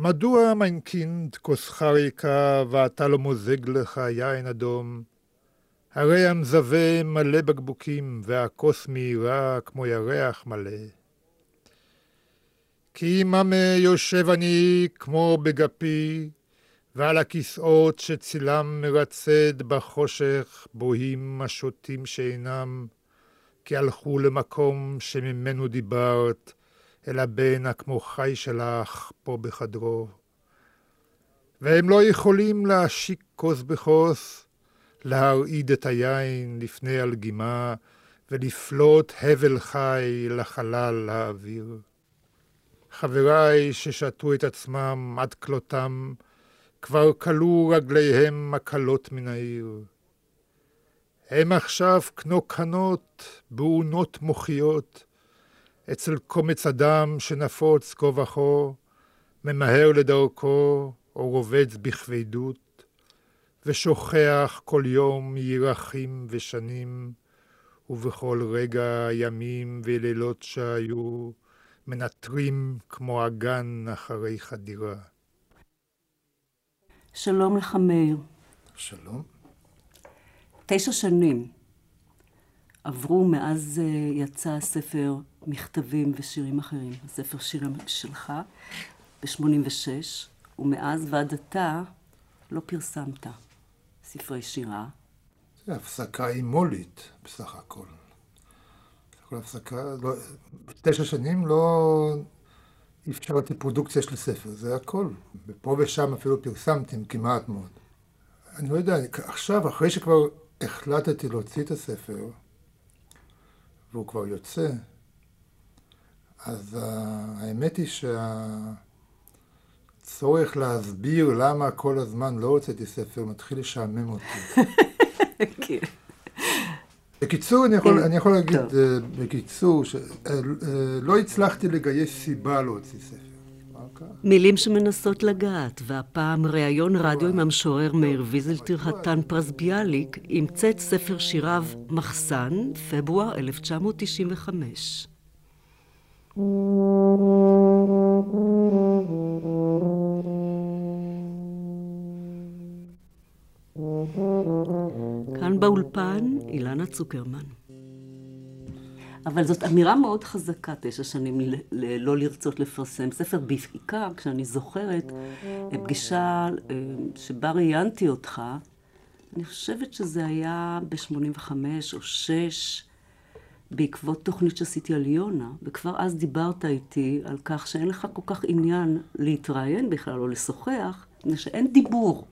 מדוע מיין קינד כוסך ריקה ואתה לא מוזג לך יין אדום? הרי המזווה מלא בקבוקים והכוס מאירה כמו ירח מלא. כי מאמע יושב אני כמו בגפי, ועל הכיסאות שצילם מרצד בחושך בוהים השותים שאינם, כי הלכו למקום שממנו דיברת, אל הבן הכמו חי שלך פה בחדרו. והם לא יכולים להשיק כוס בכוס, להרעיד את היין לפני הלגימה, ולפלוט הבל חי לחלל האוויר. חבריי ששתו את עצמם עד כלותם, כבר כלו רגליהם מקלות מן העיר. הם עכשיו קנוקנות, באונות מוחיות, אצל קומץ אדם שנפוץ כה וכה, ממהר לדרכו, או רובץ בכבדות, ושוכח כל יום ירחים ושנים, ובכל רגע ימים ולילות שהיו, מנטרים כמו אגן אחרי חדירה. שלום לך, מאיר. שלום. תשע שנים עברו מאז אה, יצא הספר מכתבים ושירים אחרים, הספר שירים שלך, ב-86, ומאז ועד עתה לא פרסמת ספרי שירה. זה הפסקה אימולית בסך הכל. כל הפסקה, לא, תשע שנים לא אפשרתי פרודוקציה של ספר, זה הכל. ופה ושם אפילו פרסמתי כמעט מאוד. אני לא יודע, עכשיו, אחרי שכבר החלטתי להוציא את הספר, והוא כבר יוצא, אז uh, האמת היא שהצורך להסביר למה כל הזמן לא הוצאתי ספר מתחיל לשעמם אותי. כן. בקיצור, אני יכול, אני יכול להגיד, uh, בקיצור, שלא uh, uh, הצלחתי לגייס סיבה להוציא ספר. מילים שמנסות לגעת, והפעם ראיון רדיו עם המשורר מאיר ויזלטיר חתן פרס ביאליק, עם צאת ספר שיריו מחסן, פברואר 1995. כאן באולפן אילנה צוקרמן. אבל זאת אמירה מאוד חזקה, תשע שנים, לא לרצות לפרסם. ספר בעיקר, כשאני זוכרת, פגישה אה, שבה ראיינתי אותך, אני חושבת שזה היה ב-85 או 6, בעקבות תוכנית שעשיתי על יונה, וכבר אז דיברת איתי על כך שאין לך כל כך עניין להתראיין בכלל או לשוחח, מפני שאין דיבור.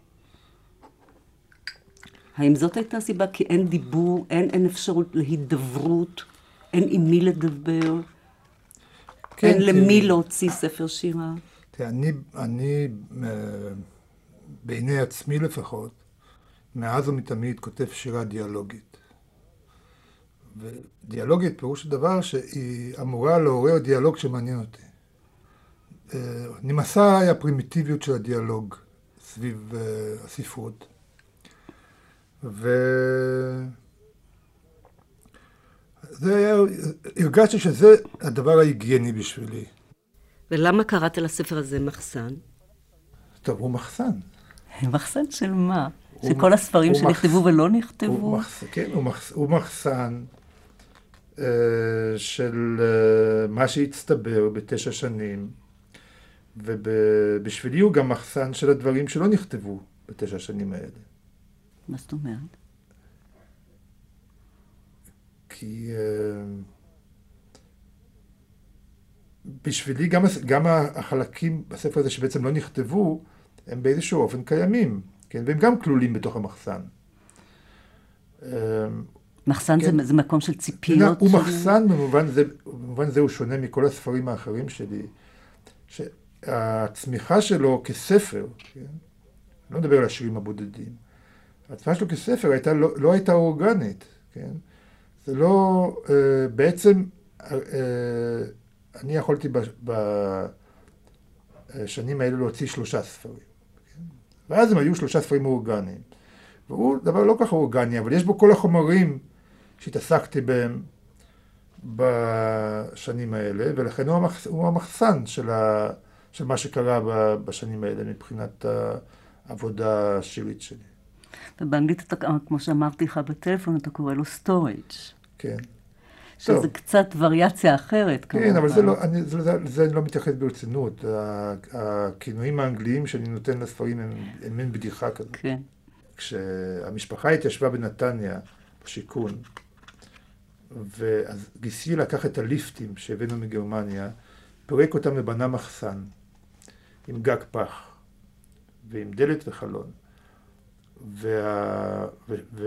האם זאת הייתה הסיבה? כי אין דיבור, אין, אין אפשרות להידברות, אין עם מי לדבר, כן, אין למי להוציא ספר שירה. תראה, אני, אני, אה, בעיני עצמי לפחות, מאז ומתמיד כותב שירה דיאלוגית. ודיאלוגית פירוש הדבר שהיא אמורה לעורר דיאלוג שמעניין אותי. אה, נמאסה היא הפרימיטיביות של הדיאלוג סביב אה, הספרות. ו... זה היה, הרגשתי שזה הדבר ההיגייני בשבילי. ולמה קראת לספר הזה מחסן? טוב, הוא מחסן. מחסן של מה? של כל הספרים שנכתבו מחס... ולא נכתבו? הוא מחס... כן, הוא, מחס... הוא מחסן של uh, מה שהצטבר בתשע שנים, ובשבילי הוא גם מחסן של הדברים שלא נכתבו בתשע שנים האלה. מה זאת אומרת? כי uh, בשבילי גם, גם החלקים בספר הזה שבעצם לא נכתבו, הם באיזשהו אופן קיימים, כן? והם גם כלולים בתוך המחסן. מחסן כן. זה, זה מקום של ציפיות? הוא של... מחסן במובן זה, במובן זה הוא שונה מכל הספרים האחרים שלי, שהצמיחה שלו כספר, כן? לא מדבר על השירים הבודדים, הצמיחה שלו כספר הייתה, לא, לא הייתה אורגנית, כן? זה לא, אה, בעצם, אה, אני יכולתי בשנים האלה להוציא שלושה ספרים. כן? ואז הם היו שלושה ספרים אורגניים. והוא דבר לא ככה אורגני, אבל יש בו כל החומרים שהתעסקתי בהם בשנים האלה, ולכן הוא, המחס, הוא המחסן של, ה, של מה שקרה בשנים האלה מבחינת העבודה השירית שלי. ובאנגלית אתה, כמו שאמרתי לך בטלפון, אתה קורא לו storage. כן. שזה טוב. קצת וריאציה אחרת, כן, כמובן. אבל זה לא, אני, זה, זה, זה לא מתייחס ברצינות. הכינויים האנגליים שאני נותן לספרים הם, הם מין בדיחה כזאת. כן. כשהמשפחה התיישבה בנתניה, בשיכון, ואז גיסי לקח את הליפטים שהבאנו מגרמניה, פירק אותם ובנה מחסן, עם גג פח, ועם דלת וחלון. וה... ו... ו...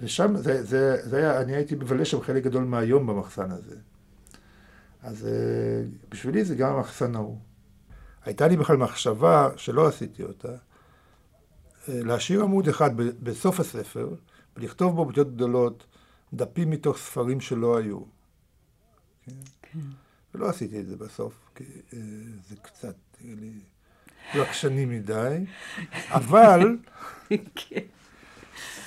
ושם, זה, זה, זה היה, אני הייתי מבלה שם חלק גדול מהיום במחסן הזה. אז אה, בשבילי זה גם המחסן ההוא. הייתה לי בכלל מחשבה, שלא עשיתי אותה, אה, להשאיר עמוד אחד בסוף הספר, ולכתוב בו באותיות גדולות דפים מתוך ספרים שלא היו. כן? כן. ולא עשיתי את זה בסוף, כי אה, זה קצת. לקשני מדי, אבל, כן.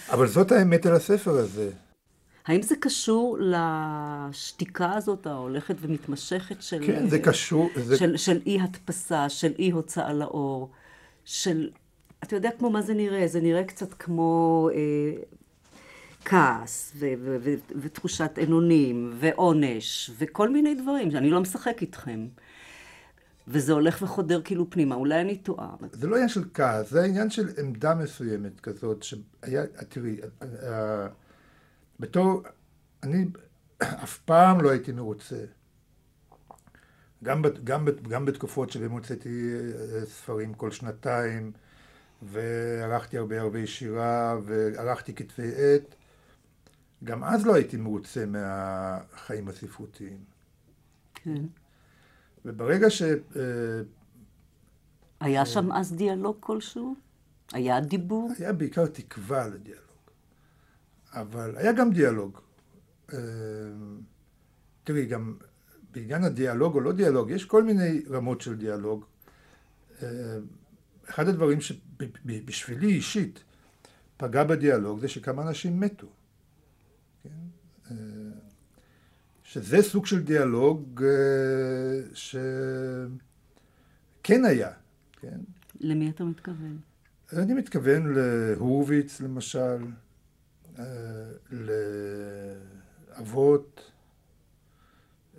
אבל זאת האמת על הספר הזה. האם זה קשור לשתיקה הזאת ההולכת ומתמשכת של... כן, זה קשור. זה... של, של אי הדפסה, של אי הוצאה לאור, של... אתה יודע כמו מה זה נראה? זה נראה קצת כמו אה, כעס, ו- ו- ו- ותחושת אנונים, ועונש, וכל מיני דברים, שאני לא משחק איתכם. וזה הולך וחודר כאילו פנימה, אולי אני טועה. זה לא עניין של כעס, זה העניין של עמדה מסוימת כזאת, שהיה, תראי, בתור, אני אף פעם לא הייתי מרוצה. גם, גם, גם בתקופות שבהן הוצאתי אה, ספרים כל שנתיים, וערכתי הרבה הרבה שירה, וערכתי כתבי עת, גם אז לא הייתי מרוצה מהחיים הספרותיים. כן. וברגע ש... אה, היה שם אז דיאלוג כלשהו? היה דיבור? היה בעיקר תקווה לדיאלוג. אבל היה גם דיאלוג. אה, תראי, גם בעניין הדיאלוג או לא דיאלוג, יש כל מיני רמות של דיאלוג. אה, אחד הדברים שבשבילי אישית פגע בדיאלוג זה שכמה אנשים מתו. שזה סוג של דיאלוג אה, שכן היה, כן? למי אתה מתכוון? אני מתכוון להורוביץ למשל, אה, לאבות,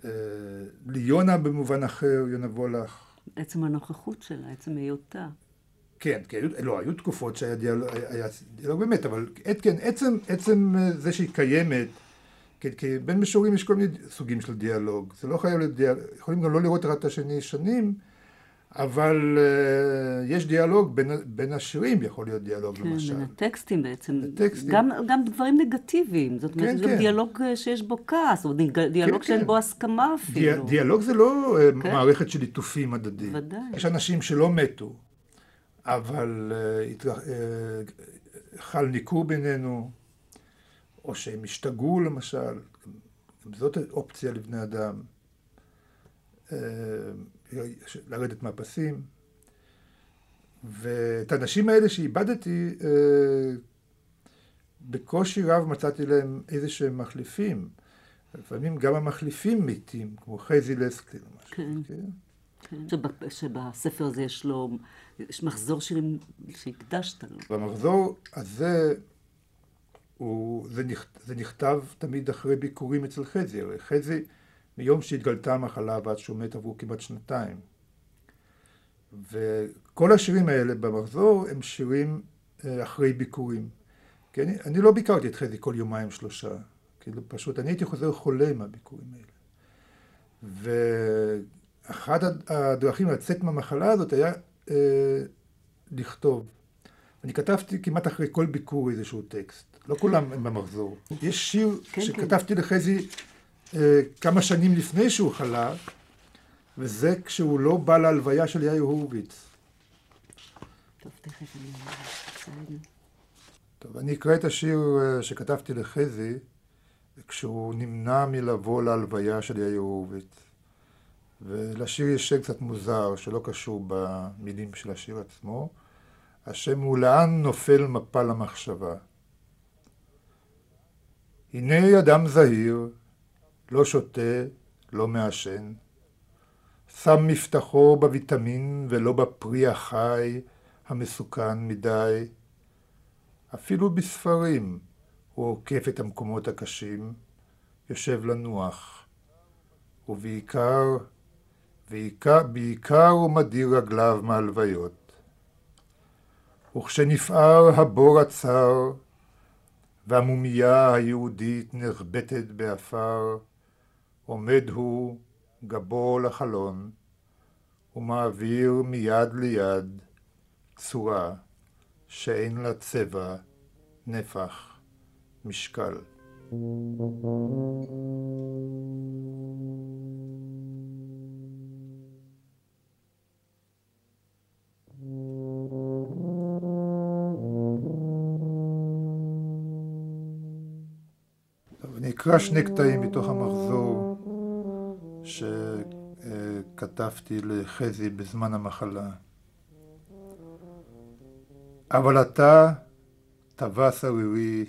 אה, ליונה במובן אחר, יונה וולך. עצם הנוכחות שלה, עצם היותה. כן, כן, לא, היו תקופות שהיה דיאלוג, היה דיאלוג באמת, אבל כן, עצם, עצם זה שהיא קיימת, כי, כי בין משוררים יש כל מיני סוגים של דיאלוג. זה לא חייב להיות דיאלוג, יכולים גם לא לראות אחד את השני שנים, אבל uh, יש דיאלוג בין, בין השירים, יכול להיות דיאלוג כן, למשל. כן, בין הטקסטים בעצם. הטקסטים. גם, גם דברים נגטיביים. זאת אומרת, כן, גם כן. דיאלוג אה, שיש בו כעס, או דיאלוג כן, שאין כן. בו הסכמה אפילו. די, דיאלוג זה לא אה, כן. מערכת של ליטופים הדדיים. ודאי. יש אנשים שלא מתו, אבל uh, uh, חל ניכור בינינו. או שהם השתגעו למשל, גם זאת אופציה לבני אדם, אה, לרדת מהפסים. ואת האנשים האלה שאיבדתי, אה, בקושי רב מצאתי להם איזה שהם מחליפים. לפעמים גם המחליפים מתים, כמו חזי לסקלי למשל. כן. כן? כן. שבספר הזה יש לו, יש מחזור שהקדשת לו. במחזור הזה הוא, זה, נכ, זה נכתב תמיד אחרי ביקורים אצל חזי, הרי חזי מיום שהתגלתה המחלה ועד שהוא מת עברו כמעט שנתיים. וכל השירים האלה במחזור הם שירים אה, אחרי ביקורים. כי אני, אני לא ביקרתי את חזי כל יומיים שלושה, כאילו פשוט אני הייתי חוזר חולה מהביקורים האלה. ואחת הדרכים לצאת מהמחלה הזאת היה אה, לכתוב. אני כתבתי כמעט אחרי כל ביקור איזשהו טקסט. לא כולם הם במחזור. יש שיר כן, שכתבתי כן. לחזי אה, כמה שנים לפני שהוא חלה, וזה כשהוא לא בא להלוויה של יאיר הורוביץ. טוב, תכף אני טוב, אני אקרא את השיר אה, שכתבתי לחזי, כשהוא נמנע מלבוא להלוויה של יאיר הורוביץ. ולשיר יש שם קצת מוזר, שלא קשור במילים של השיר עצמו. השם הוא לאן נופל מפל המחשבה. הנה אדם זהיר, לא שותה, לא מעשן, שם מבטחו בוויטמין ולא בפרי החי המסוכן מדי. אפילו בספרים הוא עוקף את המקומות הקשים, יושב לנוח, ובעיקר, בעיקר, בעיקר הוא מדיר רגליו מהלוויות. וכשנפער הבור הצר, והמומייה היהודית נחבטת באפר, עומד הוא, גבו לחלון, ומעביר מיד ליד צורה שאין לה צבע, נפח, משקל. אני אקרא שני קטעים מתוך המחזור שכתבתי לחזי בזמן המחלה. אבל אתה, טווס ערירי,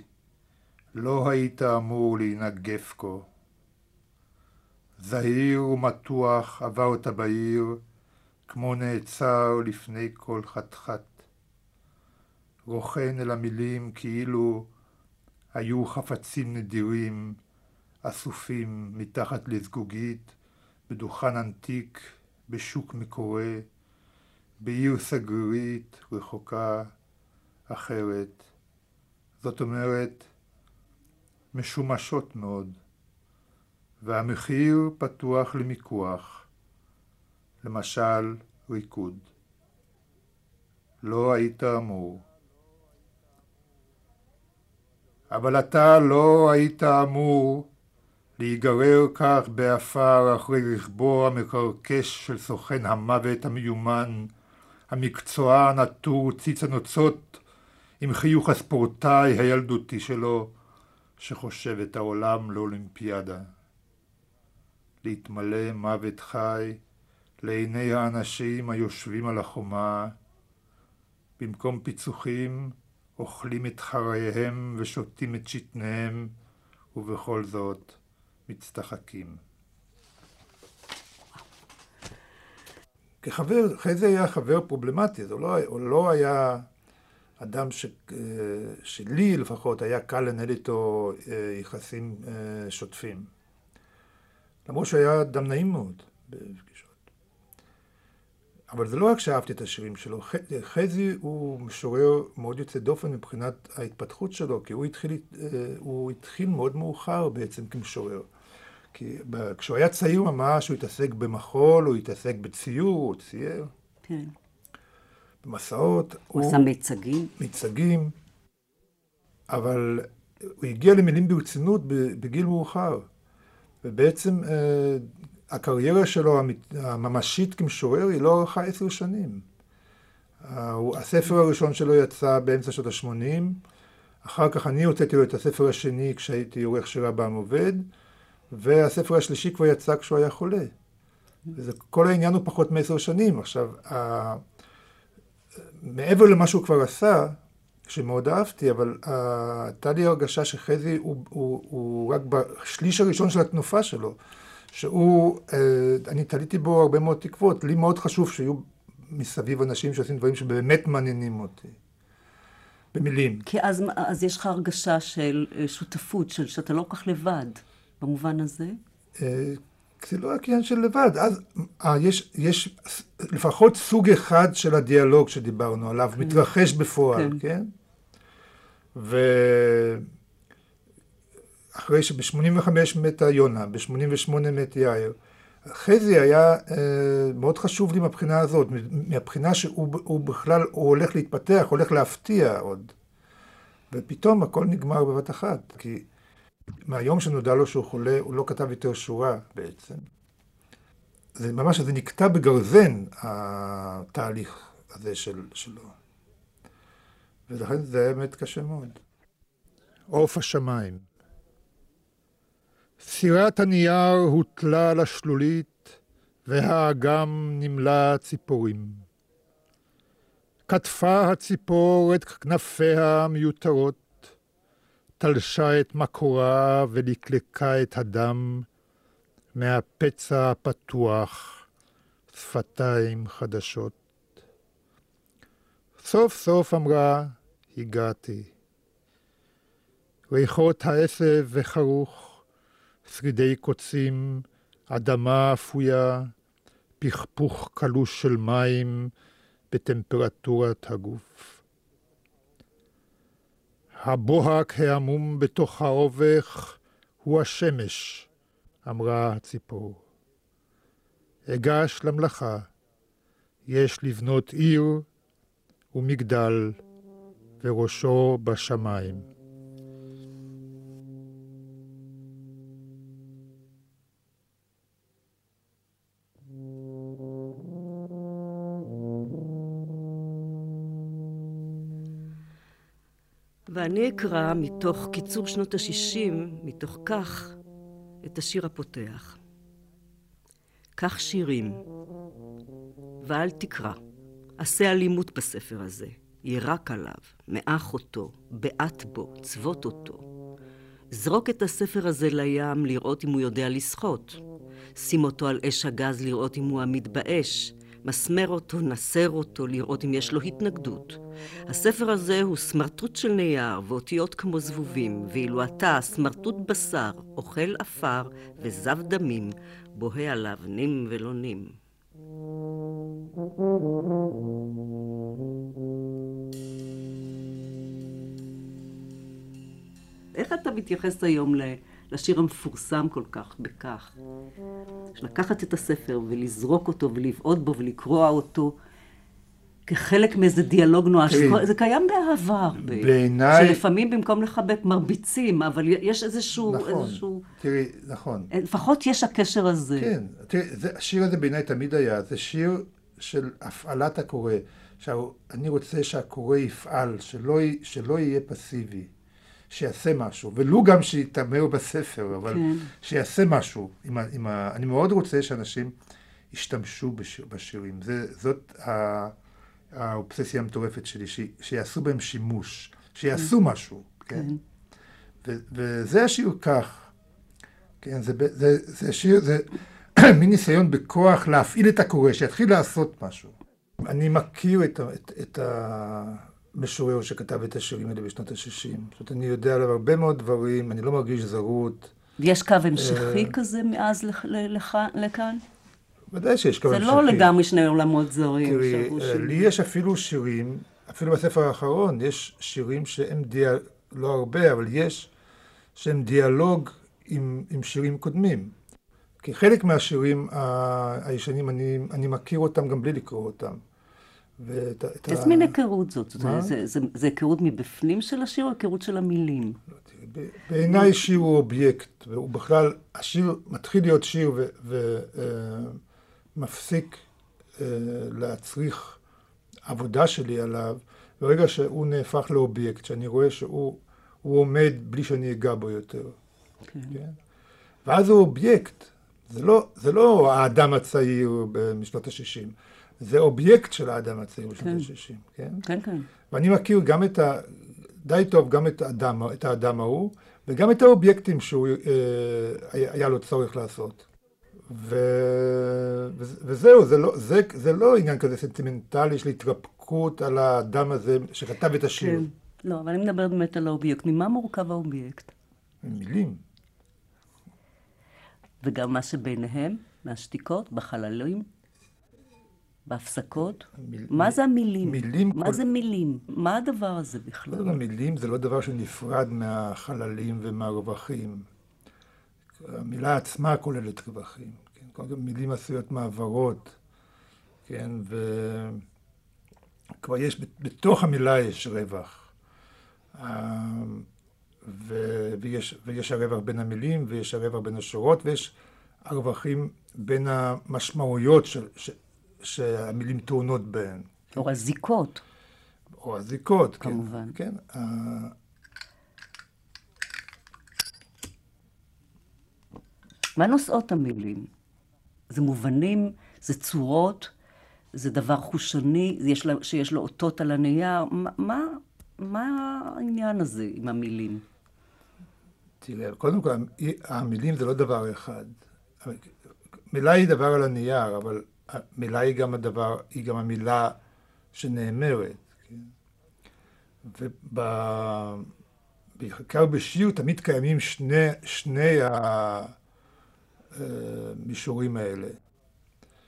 לא היית אמור להינגף כה. זהיר ומתוח עברת בעיר, כמו נעצר לפני כל חתחת. רוכן אל המילים כאילו היו חפצים נדירים, אסופים מתחת לזגוגית, בדוכן ענתיק, בשוק מקורא, בעיר סגרירית, רחוקה, אחרת. זאת אומרת, משומשות מאוד, והמחיר פתוח למיקוח, למשל ריקוד. לא היית אמור. אבל אתה לא היית אמור להיגרר כך באפר אחרי רכבו המקרקש של סוכן המוות המיומן, המקצוען עטור ציץ הנוצות עם חיוך הספורטאי הילדותי שלו, שחושב את העולם לאולימפיאדה. להתמלא מוות חי לעיני האנשים היושבים על החומה, במקום פיצוחים אוכלים את חרייהם ושותים את שתניהם, ובכל זאת מצטחקים. כחבר, חזי היה חבר פרובלמטי, הוא לא, הוא לא היה אדם ש, אה, שלי לפחות היה קל לנהל איתו אה, יחסים אה, שוטפים. למרות שהיה אדם נעים מאוד בפגישות. אבל זה לא רק שאהבתי את השירים שלו, חזי הוא משורר מאוד יוצא דופן מבחינת ההתפתחות שלו, כי הוא התחיל, הוא התחיל מאוד מאוחר בעצם כמשורר. כי כשהוא היה צעיר ממש, הוא התעסק במחול, הוא התעסק בציור, הוא צייר. כן. במסעות. הוא עשה מיצגים. מיצגים, אבל הוא הגיע למילים ברצינות בגיל מאוחר. ובעצם אה, הקריירה שלו הממשית כמשורר היא לא ארכה עשר שנים. הספר הראשון שלו יצא באמצע שנות ה-80, אחר כך אני הוצאתי לו את הספר השני כשהייתי עורך שירה בעם עובד, והספר השלישי כבר יצא כשהוא היה חולה. וזה, כל העניין הוא פחות מעשר שנים. עכשיו, מעבר למה שהוא כבר עשה, שמאוד אהבתי, אבל הייתה לי הרגשה שחזי הוא, הוא, הוא רק בשליש הראשון של התנופה שלו, שהוא, uh, אני תליתי בו הרבה מאוד תקוות. לי מאוד חשוב שיהיו מסביב אנשים שעושים דברים שבאמת מעניינים אותי. במילים. כי אז, אז יש לך הרגשה של אה, שותפות, של שאתה לא כל כך לבד, במובן הזה? Uh, זה לא רק עניין של לבד, אז אה, יש, יש לפחות סוג אחד של הדיאלוג שדיברנו עליו, כן. מתרחש בפועל, כן? כן? ואחרי שב-85 מתה יונה, ב-88 מת יאיר, חזי היה אה, מאוד חשוב לי מהבחינה הזאת, מהבחינה שהוא בכלל, הוא הולך להתפתח, הולך להפתיע עוד. ופתאום הכל נגמר בבת אחת, כי מהיום שנודע לו שהוא חולה, הוא לא כתב יותר שורה בעצם. זה ממש, זה נקטע בגרזן, התהליך הזה של, שלו. ולכן זה היה באמת קשה מאוד. עוף השמיים. סירת הנייר הוטלה על השלולית, והאגם נמלא ציפורים. קטפה הציפור את כנפיה המיותרות, תלשה את מקורה ולקלקה את הדם מהפצע הפתוח שפתיים חדשות. סוף סוף אמרה, הגעתי. ריחות העשב וחרוך, שרידי קוצים, אדמה אפויה, פכפוך קלוש של מים בטמפרטורת הגוף. הבוהק העמום בתוך האובך הוא השמש, אמרה הציפור. אגש למלאכה, יש לבנות עיר ומגדל, וראשו בשמיים. ואני אקרא מתוך קיצור שנות ה-60, מתוך כך, את השיר הפותח. קח שירים, ואל תקרא. עשה אלימות בספר הזה. יירק עליו, מאח אותו, בעט בו, צבות אותו. זרוק את הספר הזה לים לראות אם הוא יודע לשחות. שים אותו על אש הגז לראות אם הוא עמיד באש. מסמר אותו, נסר אותו, לראות אם יש לו התנגדות. הספר הזה הוא סמרטוט של נייר ואותיות כמו זבובים, ואילו אתה, סמרטוט בשר, אוכל עפר וזב דמים, בוהה עליו נים ולא נים. איך אתה מתייחס היום לשיר המפורסם כל כך בכך? לקחת את הספר ולזרוק אותו ולבעוט בו ולקרוע אותו כחלק מאיזה דיאלוג נואש. זה קיים באהבה. בעיניי... שלפעמים במקום לחבק מרביצים, אבל יש איזשהו... נכון, איזשהו... תראי, נכון. לפחות יש הקשר הזה. כן, תראי, זה, השיר הזה בעיניי תמיד היה, זה שיר של הפעלת הקורא. עכשיו, אני רוצה שהקורא יפעל, שלא, שלא יהיה פסיבי. שיעשה משהו, ולו גם שיתעמר בספר, אבל כן. שיעשה משהו. עם ה, עם ה, אני מאוד רוצה שאנשים ישתמשו בשיר, בשירים. זה, זאת ה, האובססיה המטורפת שלי, ש, שיעשו בהם שימוש, שיעשו כן. משהו. כן? כן. ו, וזה השיר כך. כן, זה, זה, זה שיר, זה מין ניסיון בכוח להפעיל את הקורא, שיתחיל לעשות משהו. אני מכיר את, את, את ה... משורר שכתב את השירים האלה בשנות ה-60. זאת אומרת, אני יודע עליו הרבה מאוד דברים, אני לא מרגיש זרות. יש קו המשכי אה, כזה מאז לכאן? ודאי שיש קו המשכי. זה לא לגמרי שני עולמות זרים. תראי, אה, לי יש אפילו שירים, אפילו בספר האחרון, יש שירים שהם דיאלוג, לא הרבה, אבל יש, שהם דיאלוג עם, עם שירים קודמים. כי חלק מהשירים הישנים, אני, אני מכיר אותם גם בלי לקרוא אותם. איזה מין היכרות זאת? זה היכרות מבפנים של השיר או היכרות של המילים? בעיניי שיר הוא אובייקט, והוא בכלל, השיר מתחיל להיות שיר ומפסיק אה, להצריך עבודה שלי עליו, ברגע שהוא נהפך לאובייקט, שאני רואה שהוא עומד בלי שאני אגע בו יותר. כן. כן? ואז הוא אובייקט, זה לא, זה לא האדם הצעיר משנות ה-60. זה אובייקט של האדם הצעיר בשנות כן. ה-60, כן? כן, כן. ואני מכיר גם את ה... די טוב גם את האדם, את האדם ההוא, וגם את האובייקטים שהוא אה, היה לו צורך לעשות. ו... וזהו, זה לא, זה, זה לא עניין כזה סנטימנטלי של התרפקות על האדם הזה שכתב את השיר. כן, לא, אבל אני מדברת באמת על האובייקט. ממה מורכב האובייקט? מילים. וגם מה שביניהם, מהשתיקות, בחללים? בהפסקות? מיל... מה זה המילים? מילים... מה כל... זה מילים? מה הדבר הזה בכלל? לא, מילים זה לא דבר שנפרד מהחללים ומהרווחים. המילה עצמה כוללת רווחים. כן? קודם מילים עשויות מעברות, כן? וכבר יש, בתוך המילה יש רווח. אה, ו... ויש, ויש הרווח בין המילים, ויש הרווח בין השורות, ויש הרווחים בין המשמעויות של... שהמילים טעונות בהן. או הזיקות. או הזיקות, כן. כמובן. כן. מה נושאות המילים? זה מובנים, זה צורות, זה דבר חושני, יש לה, שיש לו אותות על הנייר. מה, מה העניין הזה עם המילים? תראה, קודם כל, המילים זה לא דבר אחד. מילה היא דבר על הנייר, אבל המילה היא גם הדבר, היא גם המילה שנאמרת. כן? ובעיקר בשיר תמיד קיימים שני, שני המישורים האלה.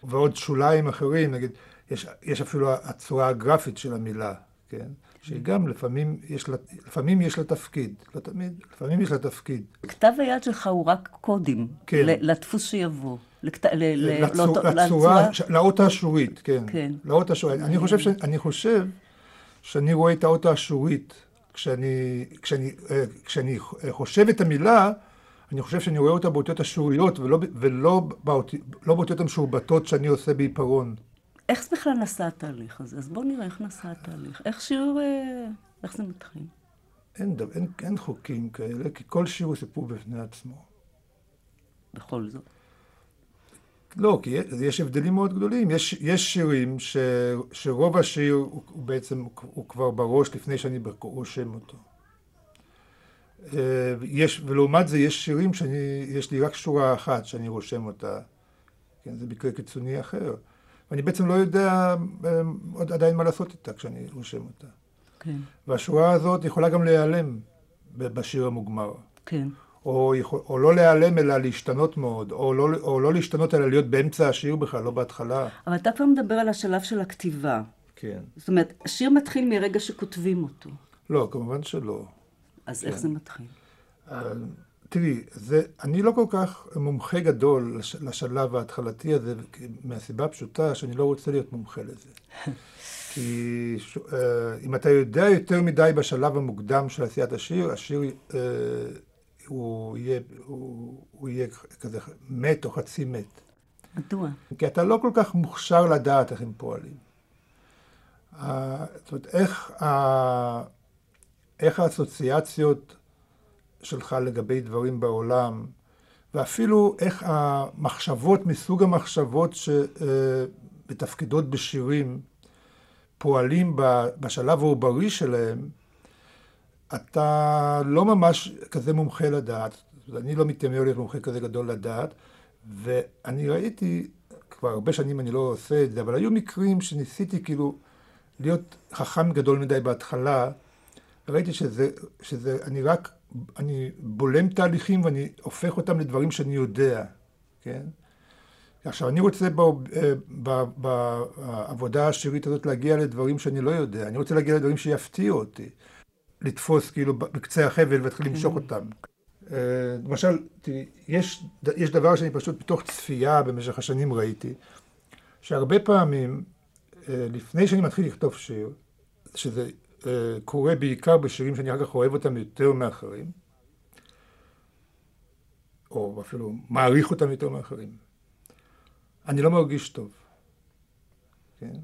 ועוד שוליים אחרים, נגיד, יש, יש אפילו הצורה הגרפית של המילה, כן? שהיא גם לפעמים יש לה, לפעמים יש לה תפקיד, לא תמיד, לפעמים יש לה תפקיד. כתב היד שלך הוא רק קודים, כן. לדפוס שיבוא. לכת... ל... לצור... לצורה, לצורה... לאות האשורית, כן. כן. לאות האשורית. אני חושב, ש... אני חושב שאני רואה את האות האשורית, כשאני, כשאני, אה, כשאני חושב את המילה, אני חושב שאני רואה אותה באותיות אשוריות, ולא, ולא באות... לא באותיות המשורבטות שאני עושה בעיפרון. איך זה בכלל נעשה התהליך הזה? אז בואו נראה איך נעשה התהליך. איך שיר, אה, איך זה מתחיל? אין, אין, אין חוקים כאלה, כי כל שיר הוא סיפור בפני עצמו. בכל זאת. לא, כי יש הבדלים מאוד גדולים. יש, יש שירים ש, שרוב השיר הוא, הוא בעצם, הוא כבר בראש לפני שאני רושם אותו. אה, יש, ולעומת זה יש שירים שיש לי רק שורה אחת שאני רושם אותה. כן, זה מקרה קיצוני אחר. ואני בעצם לא יודע אה, עוד עדיין מה לעשות איתה כשאני רושם אותה. כן. והשורה הזאת יכולה גם להיעלם בשיר המוגמר. כן. או, יכול, או לא להיעלם אלא להשתנות מאוד, או לא, או לא להשתנות אלא להיות באמצע השיר בכלל, לא בהתחלה. אבל אתה כבר מדבר על השלב של הכתיבה. כן. זאת אומרת, השיר מתחיל מרגע שכותבים אותו. לא, כמובן שלא. אז כן. איך זה מתחיל? Uh, תראי, זה, אני לא כל כך מומחה גדול לש, לשלב ההתחלתי הזה, מהסיבה הפשוטה שאני לא רוצה להיות מומחה לזה. כי ש, uh, אם אתה יודע יותר מדי בשלב המוקדם של עשיית השיר, השיר uh, הוא יהיה, הוא, הוא יהיה כזה מת או חצי מת. מדוע? כי אתה לא כל כך מוכשר לדעת איך הם פועלים. Uh, זאת אומרת, איך, uh, איך האסוציאציות שלך לגבי דברים בעולם, ואפילו איך המחשבות מסוג המחשבות שמתפקדות בשירים פועלים בשלב העוברי שלהם, אתה לא ממש כזה מומחה לדעת. אני לא מתיימר להיות מומחה כזה גדול לדעת, ואני ראיתי, כבר הרבה שנים אני לא עושה את זה, אבל היו מקרים שניסיתי כאילו להיות חכם גדול מדי בהתחלה, וראיתי שזה, שזה, אני רק אני בולם תהליכים ואני הופך אותם לדברים שאני יודע, כן? עכשיו, אני רוצה אה, בעבודה השירית הזאת להגיע לדברים שאני לא יודע. אני רוצה להגיע לדברים שיפתיעו אותי. לתפוס כאילו בקצה החבל ולהתחיל למשוך כן. אותם. אה, למשל, תראי, יש, יש דבר שאני פשוט בתוך צפייה במשך השנים ראיתי, שהרבה פעמים, אה, לפני שאני מתחיל לכתוב שיר, שזה קורה בעיקר בשירים שאני אחר כך אוהב אותם יותר מאחרים, או אפילו מעריך אותם יותר מאחרים. אני לא מרגיש טוב, כן?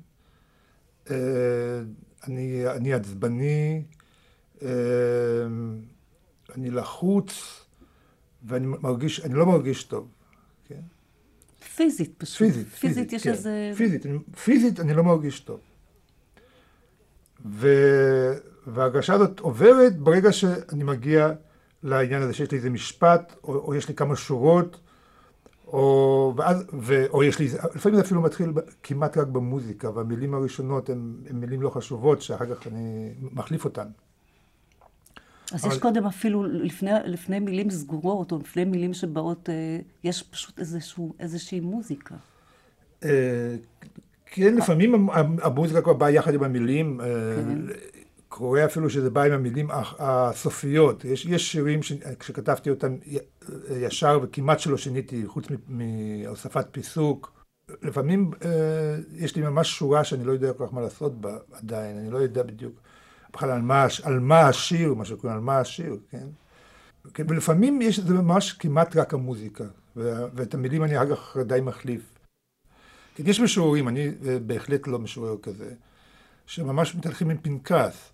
אה, אני, אני עצבני, אה, אני לחוץ, ואני מרגיש, אני לא מרגיש טוב, כן? פיזית פשוט. פיזית, פיזית, פיזית יש כן. איזה... פיזית, פיזית אני לא מרגיש טוב. ו... וההרגשה הזאת עוברת ברגע שאני מגיע לעניין הזה שיש לי איזה משפט, או, או יש לי כמה שורות, או, ואז, ו, או יש לי, לפעמים זה אפילו מתחיל כמעט רק במוזיקה, והמילים הראשונות הן מילים לא חשובות, שאחר כך אני מחליף אותן. אז אבל... יש קודם אפילו, לפני, לפני מילים סגורות, או לפני מילים שבאות, אה, יש פשוט איזשהו, איזושהי מוזיקה. כן, לפעמים המוזיקה כבר באה יחד עם המילים. אה, כן. קורה אפילו שזה בא עם המילים הסופיות. יש, יש שירים שכשכתבתי אותם ישר וכמעט שלא שיניתי, חוץ מהוספת פיסוק. לפעמים אה, יש לי ממש שורה שאני לא יודע כל כך מה לעשות בה עדיין, אני לא יודע בדיוק בכלל על מה, על מה השיר, מה שקוראים, על מה השיר, כן? כן ולפעמים יש, זה ממש כמעט רק המוזיקה, ואת המילים אני אחר כך די מחליף. כן, יש משוררים, אני אה, בהחלט לא משורר כזה, שממש מתהלכים עם פנקס,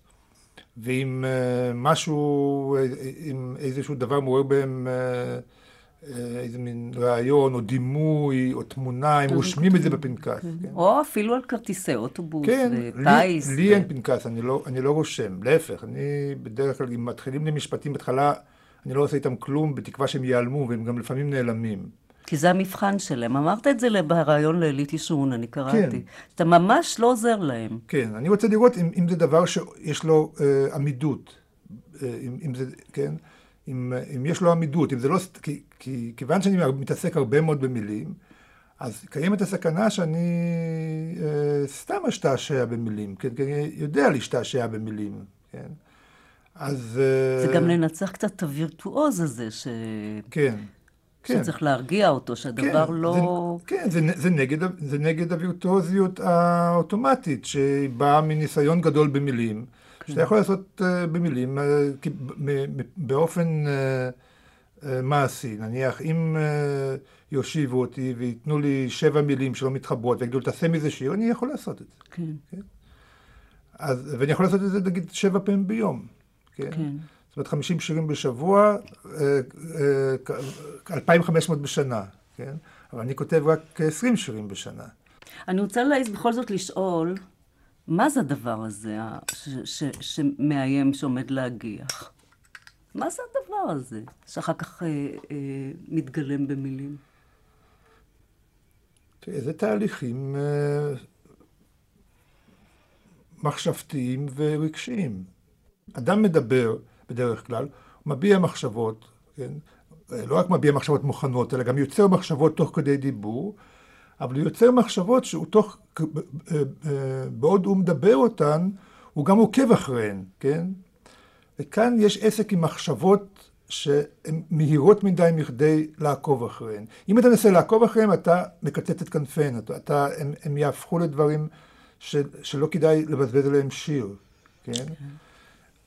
ועם uh, משהו, אה, עם איזשהו דבר מעורר בהם uh, איזה מין רעיון, או דימוי, או תמונה, הם רושמים את זה בפנקס. כן. כן. או אפילו על כרטיסי אוטובוס, כן, וטייס. לי, ו... לי אין פנקס, אני לא, אני לא רושם, להפך, אני בדרך כלל, אם מתחילים לי משפטים בהתחלה, אני לא עושה איתם כלום, בתקווה שהם ייעלמו, והם גם לפעמים נעלמים. כי זה המבחן שלהם. אמרת את זה בריאיון לאליט ישורון, אני קראתי. כן. אתה ממש לא עוזר להם. כן, אני רוצה לראות אם, אם זה דבר שיש לו אה, עמידות. אה, אם, אם זה, כן? אם, אם יש לו עמידות, אם זה לא... כי, כי כיוון שאני מתעסק הרבה מאוד במילים, אז קיימת הסכנה שאני אה, סתם אשתעשע במילים, כן? כי אני יודע להשתעשע במילים, כן? אז... זה אה, גם לנצח קצת את הווירטואוז הזה, ש... כן. כן. שצריך להרגיע אותו, שהדבר כן, לא... זה, כן, זה, זה, נגד, זה נגד הווירטואוזיות האוטומטית, שבאה מניסיון גדול במילים, כן. שאתה יכול לעשות uh, במילים uh, באופן uh, uh, מעשי. נניח, אם uh, יושיבו אותי וייתנו לי שבע מילים שלא מתחברות, ויגידו, תעשה מזה שיר, אני יכול לעשות את זה. כן. כן? אז, ואני יכול לעשות את זה, נגיד, שבע פעמים ביום. כן. כן. זאת אומרת, 50 שירים בשבוע, 2,500 בשנה, כן? אבל אני כותב רק 20 שירים בשנה. אני רוצה להעיז בכל זאת לשאול, מה זה הדבר הזה שמאיים, שעומד להגיח? מה זה הדבר הזה, שאחר כך אה, אה, מתגלם במילים? תראה, זה תהליכים אה, מחשבתיים ורגשיים. אדם מדבר, בדרך כלל, הוא מביע מחשבות, כן? לא רק מביע מחשבות מוכנות, אלא גם יוצר מחשבות תוך כדי דיבור, אבל הוא יוצר מחשבות שהוא תוך, אה, אה, בעוד הוא מדבר אותן, הוא גם עוקב אחריהן, כן? וכאן יש עסק עם מחשבות שהן מהירות מדי מכדי לעקוב אחריהן. אם אתה מנסה לעקוב אחריהן, אתה מקצץ את כנפיהן, הם, הם יהפכו לדברים ש, שלא כדאי לבזבז עליהם שיר, כן? כן.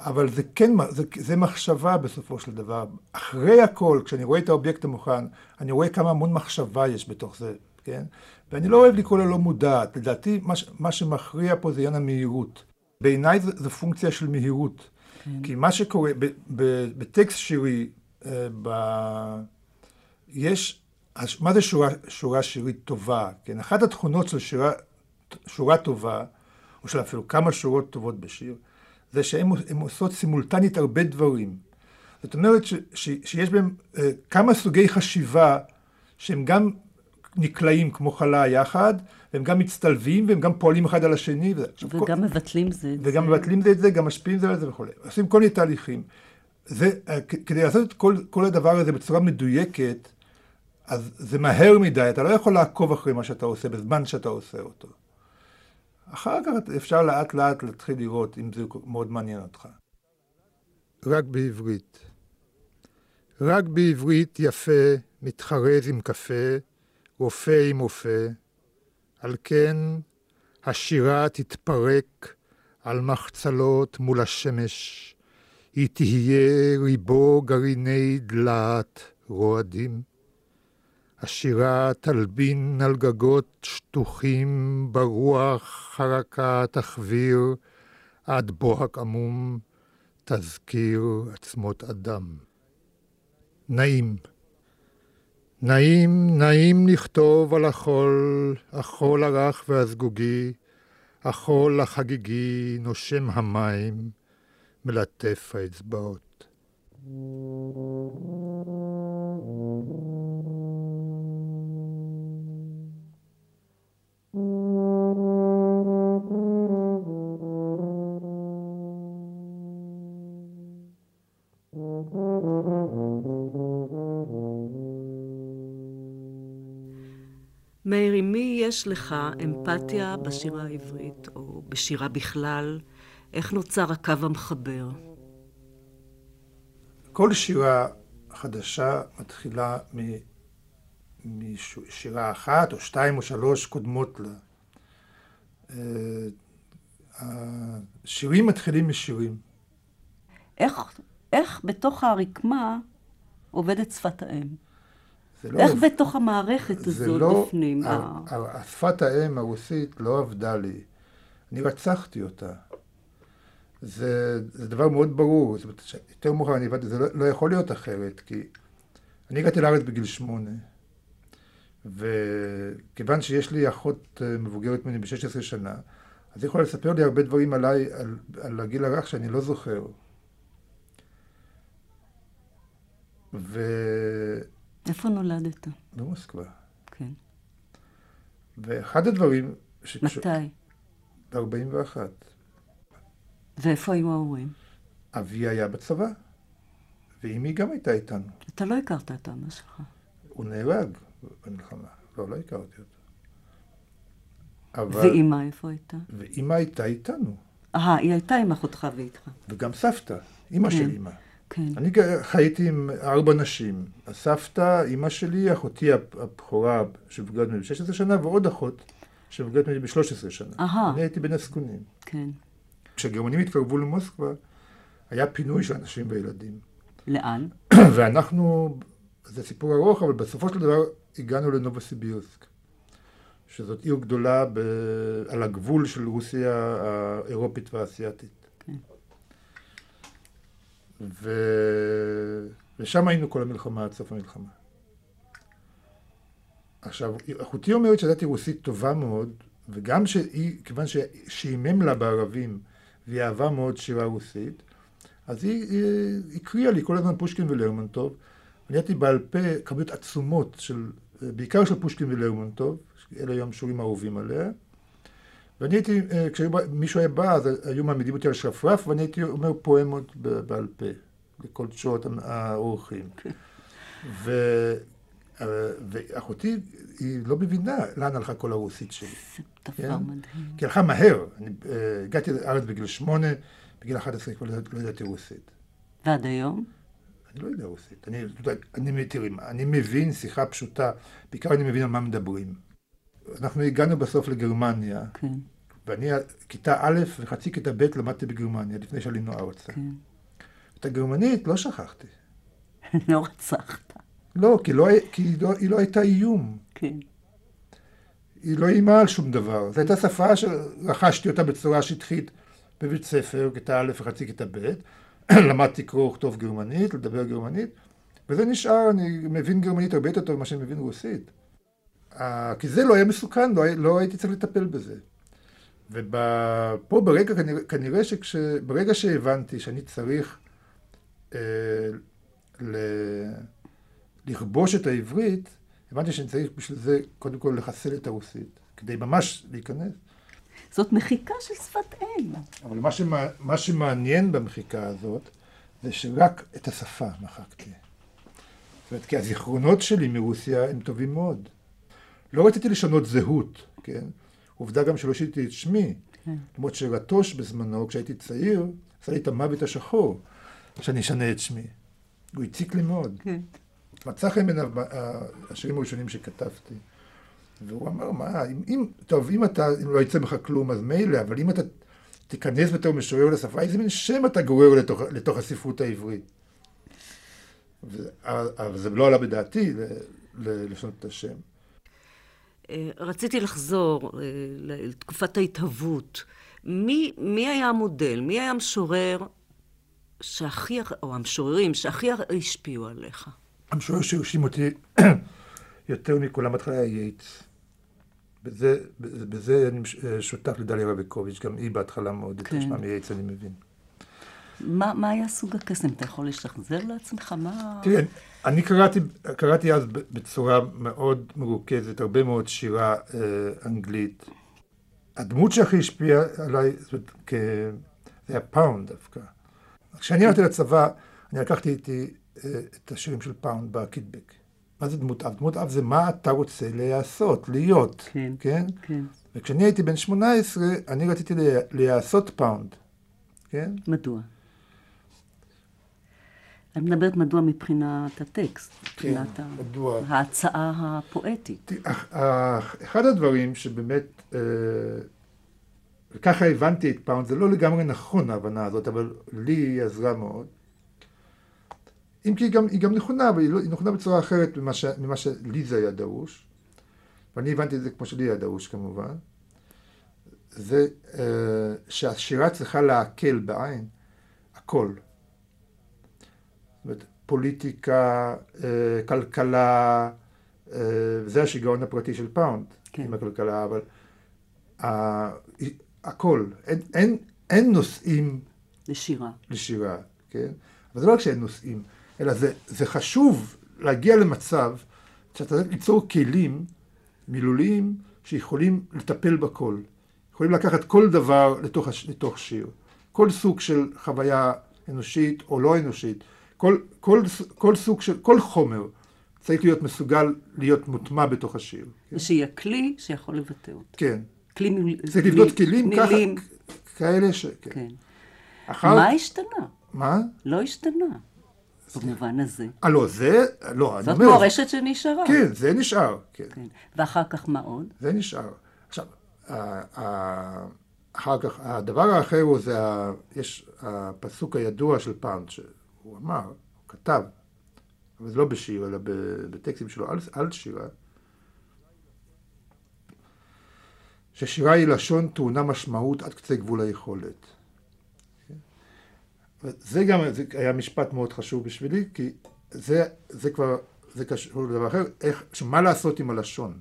אבל זה כן, זה, זה מחשבה בסופו של דבר. אחרי הכל, כשאני רואה את האובייקט המוכן, אני רואה כמה המון מחשבה יש בתוך זה, כן? ואני לא אוהב לקרוא לה לא מודעת. לדעתי, מה, מה שמכריע פה זה עניין המהירות. בעיניי זה, זה פונקציה של מהירות. כן. כי מה שקורה, ב, ב, בטקסט שירי, אה, ב, יש, מה זה שורה, שורה שירית טובה? כן? אחת התכונות של שירה, שורה טובה, או של אפילו כמה שורות טובות בשיר, זה שהן עושות סימולטנית הרבה דברים. זאת אומרת ש, ש, שיש בהם אה, כמה סוגי חשיבה שהם גם נקלעים כמו חלה יחד, והם גם מצטלבים, והם גם פועלים אחד על השני. וגם כל, מבטלים זה את זה. וגם מבטלים זה את זה, גם משפיעים זה על זה וכולי. עושים כל מיני תהליכים. זה, אה, כדי לעשות את כל, כל הדבר הזה בצורה מדויקת, אז זה מהר מדי, אתה לא יכול לעקוב אחרי מה שאתה עושה בזמן שאתה עושה אותו. אחר כך אפשר לאט לאט להתחיל לראות אם זה מאוד מעניין אותך. רק בעברית. רק בעברית יפה, מתחרז עם קפה, רופא עם רופא. על כן השירה תתפרק על מחצלות מול השמש. היא תהיה ריבו גרעיני דלעת רועדים. השירה תלבין על גגות שטוחים ברוח חרקה תחביר עד בוהק עמום תזכיר עצמות אדם. נעים. נעים, נעים לכתוב על החול, החול הרך והזגוגי, החול החגיגי נושם המים, מלטף האצבעות. מאיר, עם מי יש לך אמפתיה בשירה העברית, או בשירה בכלל? איך נוצר הקו המחבר? כל שירה חדשה מתחילה משירה אחת או שתיים או שלוש קודמות לה. אה, השירים מתחילים משירים. איך, איך בתוך הרקמה עובדת שפת האם? לא איך בתוך המערכת הזאת לא, בפנים? שפת האם הרוסית לא עבדה לי. אני רצחתי אותה. זה, זה דבר מאוד ברור. זאת אומרת, יותר מאוחר אני הבנתי, זה לא, לא יכול להיות אחרת, כי אני הגעתי לארץ בגיל שמונה. וכיוון שיש לי אחות אה, מבוגרת ממני ב-16 שנה, אז היא יכולה לספר לי הרבה דברים עליי, על, על הגיל הרך שאני לא זוכר. ו... איפה נולדת? במוסקבה. כן. ואחד הדברים... שקשור... מתי? ב-41. ואיפה היו ההורים? אבי היה בצבא, ואימי גם הייתה איתנו. אתה לא הכרת את אבא שלך. הוא נהרג במלחמה. לא, לא הכרתי אותו. אבל... ואימא איפה הייתה? ואימא הייתה איתנו. אה, היא הייתה עם אחותך ואיתך. וגם סבתא, אימא כן, של אימא. כן. אני חייתי עם ארבע נשים. הסבתא, אימא שלי, אחותי הבכורה שמבוגרת ממני ב-16 שנה, ועוד אחות שמבוגרת ממני ב-13 שנה. אהה. אני הייתי בין הזקונים. כן. כשהגרמנים התקרבו למוסקבה, היה פינוי של אנשים וילדים. לאן? ואנחנו, זה סיפור ארוך, אבל בסופו של דבר הגענו לנובוסיבירסק. שזאת עיר גדולה ב... על הגבול של רוסיה האירופית והאסייתית. כן. ו... ושם היינו כל המלחמה עד סוף המלחמה. עכשיו, אחותי אומרת שידעתי רוסית טובה מאוד, וגם שהיא, כיוון ששימם לה בערבים, והיא אהבה מאוד שירה רוסית, אז היא, היא הקריאה לי כל הזמן פושקין ולרמונטוב. אני ידעתי בעל פה כמות עצומות של, בעיקר של פושקין ולרמונטוב, אלה היו המשוררים האהובים עליה. ואני הייתי, אה, כשמישהו היה בא, אז היו מעמידים אותי על שרפרף, ואני הייתי אומר פואמות בעל פה, לכל שעות האורחים. כן. ו... אה, ואחותי, היא לא מבינה לאן הלכה כל הרוסית שלי. זה דבר כן? מדהים. כי הלכה מהר. אני אה, הגעתי לארץ בגיל שמונה, בגיל 11 כבר לא ידעתי רוסית. ועד היום? אני לא יודע רוסית. אני, אני, תראי, אני מבין שיחה פשוטה, בעיקר אני מבין על מה מדברים. אנחנו הגענו בסוף לגרמניה, כן. ואני כיתה א' וחצי כיתה ב' למדתי בגרמניה, לפני שעלינו ארצה. כן. את הגרמנית לא שכחתי. לא רצחת. לא, כי, לא, כי לא, היא לא הייתה איום. כן. היא לא איימה על שום דבר. זו הייתה שפה שרכשתי אותה בצורה שטחית בבית ספר, כיתה א' וחצי כיתה ב', למדתי קרוא וכתוב גרמנית, לדבר גרמנית, וזה נשאר, אני מבין גרמנית הרבה יותר טוב ממה שאני מבין רוסית. כי זה לא היה מסוכן, לא, לא הייתי צריך לטפל בזה. ופה ברגע, כנראה, כנראה שברגע שהבנתי שאני צריך אה, ל, לכבוש את העברית, הבנתי שאני צריך בשביל זה קודם כל לחסל את הרוסית, כדי ממש להיכנס. זאת מחיקה של שפת אם. אבל מה, שמה, מה שמעניין במחיקה הזאת, זה שרק את השפה מחקתי. זאת אומרת, כי הזיכרונות שלי מרוסיה הם טובים מאוד. לא רציתי לשנות זהות, כן? עובדה גם שלא שיניתי את שמי. כן. למרות שרטוש בזמנו, כשהייתי צעיר, עשה לי את המוות השחור, שאני אשנה את שמי. הוא הציק לי מאוד. כן. מצא חן בעיניו השירים הראשונים שכתבתי. והוא אמר, מה, אם, אם, טוב, אם אתה, אם לא יצא ממך כלום, אז מילא, אבל אם אתה תיכנס בתור משורר לשפה, איזה מין שם אתה גורר לתוך, לתוך הספרות העברית? אבל זה לא עלה בדעתי לשנות את השם. אה, רציתי לחזור אה, לתקופת ההתהוות. מי, מי היה המודל? מי היה המשורר שהכי, או המשוררים שהכי השפיעו עליך? המשורר שהרשים אותי יותר מכולם בהתחלה היה יייטס. בזה, בזה אני שותף לדליה רבקוביץ', גם היא בהתחלה מאוד כן. התרשמה מייטס, אני מבין. מה, מה היה סוג הקסם? אתה יכול לשחזר לעצמך? מה... תראה, אני קראתי, קראתי אז בצורה מאוד מרוכזת, הרבה מאוד שירה אה, אנגלית. הדמות שהכי השפיעה עליי, זאת אומרת, כ... זה היה פאונד דווקא. כשאני הלכתי לצבא, אני לקחתי איתי אה, את השירים של פאונד בקיטבג. מה זה דמות אב? דמות אב זה מה אתה רוצה להיעשות, להיות, כן? כן? כן. וכשאני הייתי בן 18, אני רציתי להיעשות פאונד, כן? מדוע? אני מדברת מדוע מבחינת הטקסט, כן, מבחינת מדוע. ההצעה הפואטית. אחד הדברים שבאמת, אה, וככה הבנתי את פאונד, זה לא לגמרי נכון ההבנה הזאת, אבל לי היא עזרה מאוד. אם כי היא גם, היא גם נכונה, אבל היא, לא, היא נכונה בצורה אחרת ממה, ש, ממה שלי זה היה דרוש. ואני הבנתי את זה כמו שלי היה דרוש כמובן. זה אה, שהשירה צריכה להכיל בעין הכל. זאת אומרת, פוליטיקה, אה, כלכלה, אה, זה השיגעון הפרטי של פאונד, כן. עם הכלכלה, אבל אה, הכל, אין, אין, אין נושאים לשירה. לשירה, כן? אבל זה לא רק שאין נושאים. אלא זה, זה חשוב להגיע למצב שאתה צריך ליצור כלים מילוליים שיכולים לטפל בכל. יכולים לקחת כל דבר לתוך, לתוך שיר. כל סוג של חוויה אנושית או לא אנושית, כל, כל, כל סוג של, כל חומר צריך להיות מסוגל להיות מוטמע בתוך השיר. כן? ושיהיה כלי שיכול לבטא אותו. כן. כלי מיל... צריך לבנות כלים ככה, כאלה ש... כן. כן. אחר... מה השתנה? מה? לא השתנה. במובן הזה. אה, לא, זה, לא, אני אומר... זאת מורשת שנשארה. כן, זה נשאר. כן. כן. ואחר כך מה עוד? זה נשאר. עכשיו, אחר כך, הדבר האחר הוא זה, יש הפסוק הידוע של פאונד, שהוא אמר, הוא כתב, אבל זה לא בשיר, אלא בטקסטים שלו על, על שירה, ששירה היא לשון טעונה משמעות עד קצה גבול היכולת. זה גם, זה היה משפט מאוד חשוב בשבילי, כי זה, זה כבר, זה קשור לדבר אחר, איך, מה לעשות עם הלשון.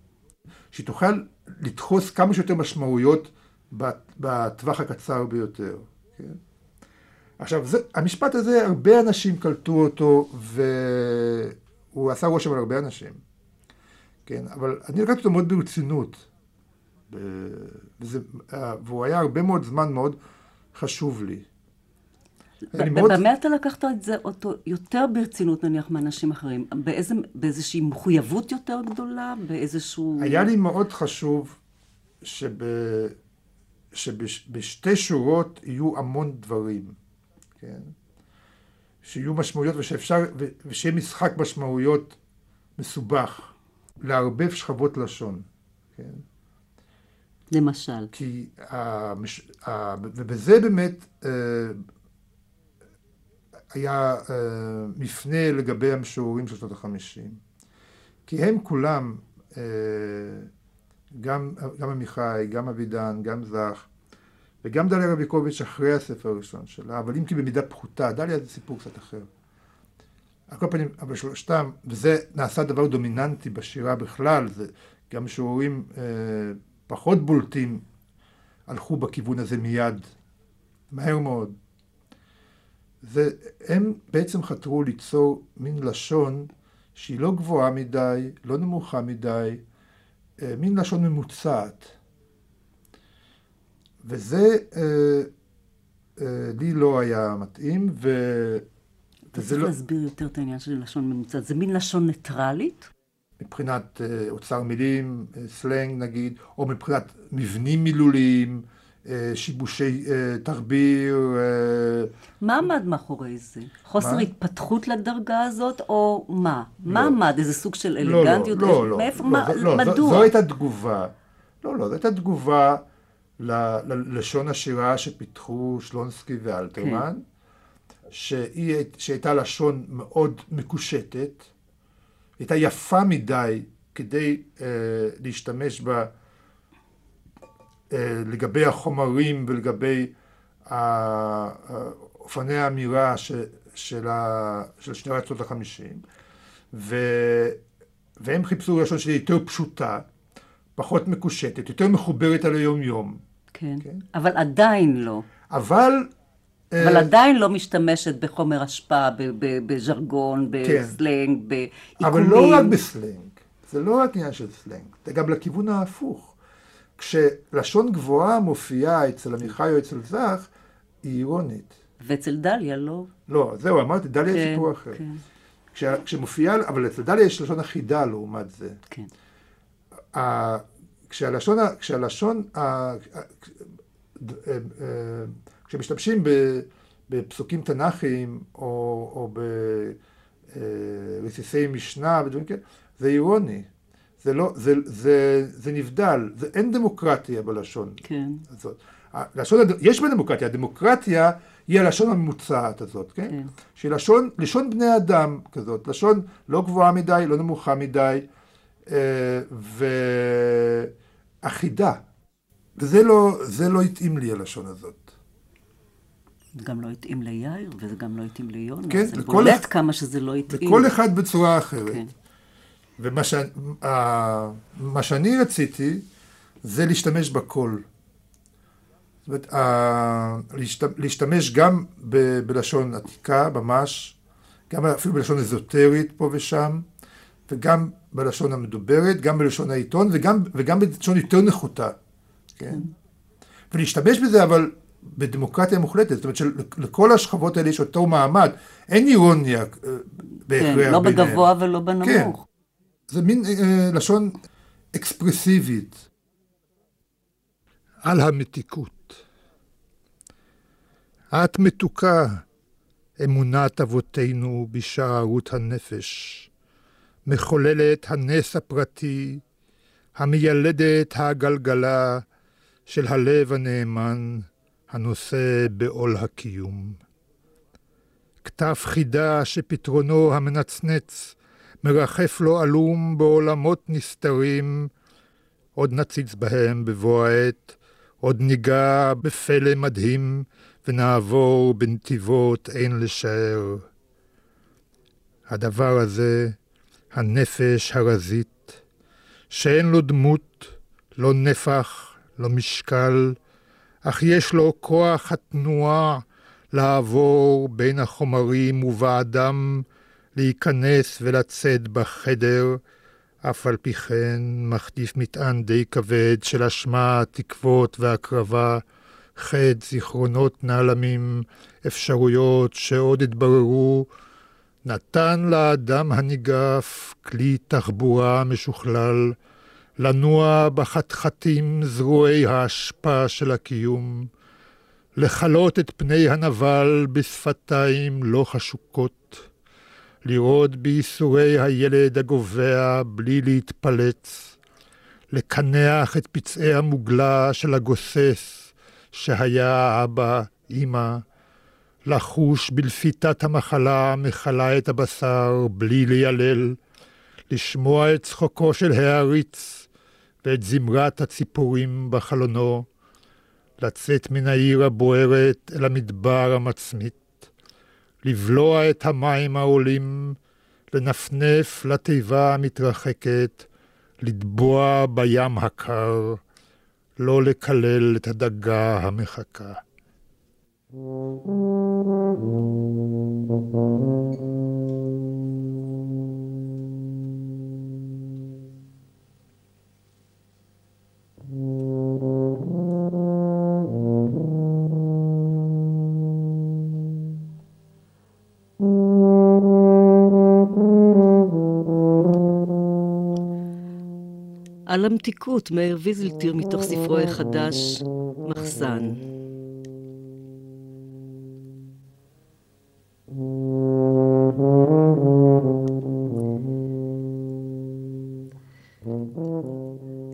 שהיא תוכל לדחוס כמה שיותר משמעויות בטווח הקצר ביותר. כן? עכשיו, זה, המשפט הזה, הרבה אנשים קלטו אותו, והוא עשה רושם על הרבה אנשים. כן, אבל אני לקחתי אותו מאוד ברצינות. וזה, והוא היה הרבה מאוד זמן מאוד חשוב לי. מאוד... במה אתה לקחת את זה אותו יותר ברצינות נניח מאנשים אחרים? באיזה, באיזושהי מחויבות יותר גדולה? באיזשהו... היה לי מאוד חשוב שב... שבשתי שורות יהיו המון דברים, כן? שיהיו משמעויות ושאפשר, ושיהיה משחק משמעויות מסובך, לערבב שכבות לשון, כן? למשל. כי, המש... ובזה באמת אה, היה אה, מפנה לגבי המשוררים של שנות החמישים. כי הם כולם, אה, גם, גם עמיחי, גם אבידן, גם זך, וגם דליה רביקוביץ' אחרי הספר הראשון שלה, אבל אם כי במידה פחותה, דליה זה סיפור קצת אחר. על כל פנים, אבל שלושתם, וזה נעשה דבר דומיננטי בשירה בכלל, זה גם משוררים אה, פחות בולטים הלכו בכיוון הזה מיד, מהר מאוד. זה, הם בעצם חתרו ליצור מין לשון שהיא לא גבוהה מדי, לא נמוכה מדי, אה, מין לשון ממוצעת. וזה אה, אה, לי לא היה מתאים, ו... אתה צריך לא... להסביר יותר את העניין של לשון ממוצעת. זה מין לשון ניטרלית? מבחינת אה, אוצר מילים, סלנג נגיד, או מבחינת מבנים מילוליים, שיבושי אה, תחביר. אה, מה עמד מאחורי זה? חוסר מה? התפתחות לדרגה הזאת, או מה? לא. מה עמד? איזה סוג של אלגנטיות? לא, לא, לא. מאיפה, לא, מה, לא, מדוע? זו, זו הייתה תגובה. לא, לא, זו הייתה תגובה ללשון השירה שפיתחו שלונסקי ואלתרמן, כן. שהיא, שהייתה לשון מאוד מקושטת, הייתה יפה מדי כדי אה, להשתמש בה אה, לגבי החומרים ולגבי אופני האמירה ש, של, ה, של שני רצות החמישים, ו, והם חיפשו לשון שהיא יותר פשוטה, פחות מקושטת, יותר מחוברת על היום-יום. כן, כן, אבל עדיין לא. אבל... אבל uh, עדיין לא משתמשת בחומר השפעה, בז'רגון, כן. בסלנג, בעיקומים. אבל לא רק בסלנג, זה לא רק עניין של סלנג, זה גם לכיוון ההפוך. כשלשון גבוהה מופיעה אצל עמיחי או אצל זך, היא אירונית. ואצל דליה לא. לא, זהו, אמרתי, דליה כן, סיפור אחר. כן. כש, כשמופיעה, אבל אצל דליה יש לשון אחידה לעומת זה. כן. ה, כשהלשון, כשהלשון, ה, ה, כשמשתמשים בפסוקים תנ"כיים או, או ברסיסי משנה ודברים כאלה, זה אירוני. זה לא, זה, זה, זה נבדל, זה, אין דמוקרטיה בלשון כן. הזאת. הלשון, יש בדמוקרטיה, הדמוקרטיה היא הלשון הממוצעת הזאת, כן? כן. שהיא לשון, לשון בני אדם כזאת, לשון לא גבוהה מדי, לא נמוכה מדי, אה, ואחידה. וזה לא, זה לא התאים לי הלשון הזאת. זה גם לא התאים ליאיר, וזה גם לא התאים ליונה. כן, זה בולט אחד, כמה שזה לא התאים. לכל אחד בצורה אחרת. כן. ומה ש... מה שאני רציתי זה להשתמש בקול. זאת אומרת, להשתמש גם ב... בלשון עתיקה ממש, גם אפילו בלשון אזוטרית פה ושם, וגם בלשון המדוברת, גם בלשון העיתון, וגם, וגם בלשון יותר נחותה, כן? ולהשתמש בזה, אבל בדמוקרטיה מוחלטת, זאת אומרת שלכל השכבות האלה יש אותו מעמד, אין אירוניה אה, בהכרח כן, לא ביניהם. בגבוה ולא בנמוך. זה מין אה, לשון אקספרסיבית. על המתיקות. את מתוקה, אמונת אבותינו בשערות הנפש, מחוללת הנס הפרטי, המיילדת הגלגלה של הלב הנאמן, הנושא בעול הקיום. כתב חידה שפתרונו המנצנץ מרחף לו עלום בעולמות נסתרים, עוד נציץ בהם בבוא העת, עוד ניגע בפלא מדהים, ונעבור בנתיבות אין לשער. הדבר הזה, הנפש הרזית, שאין לו דמות, לא נפח, לא משקל, אך יש לו כוח התנועה לעבור בין החומרים ובאדם, להיכנס ולצאת בחדר, אף על פי כן מחטיף מטען די כבד של אשמה, תקוות והקרבה, חטא, זיכרונות נעלמים, אפשרויות שעוד התבררו, נתן לאדם הניגף כלי תחבורה משוכלל, לנוע בחתחתים זרועי האשפה של הקיום, לכלות את פני הנבל בשפתיים לא חשוקות, לראות בייסורי הילד הגובע בלי להתפלץ, לקנח את פצעי המוגלה של הגוסס שהיה אבא, אמא, לחוש בלפיתת המחלה מכלה את הבשר בלי לילל, לשמוע את צחוקו של העריץ ואת זמרת הציפורים בחלונו, לצאת מן העיר הבוערת אל המדבר המצמית, לבלוע את המים העולים, לנפנף לתיבה המתרחקת, לטבוע בים הקר, לא לקלל את הדגה המחכה. על המתיקות, מאיר ויזלטיר מתוך ספרו החדש, מחסן.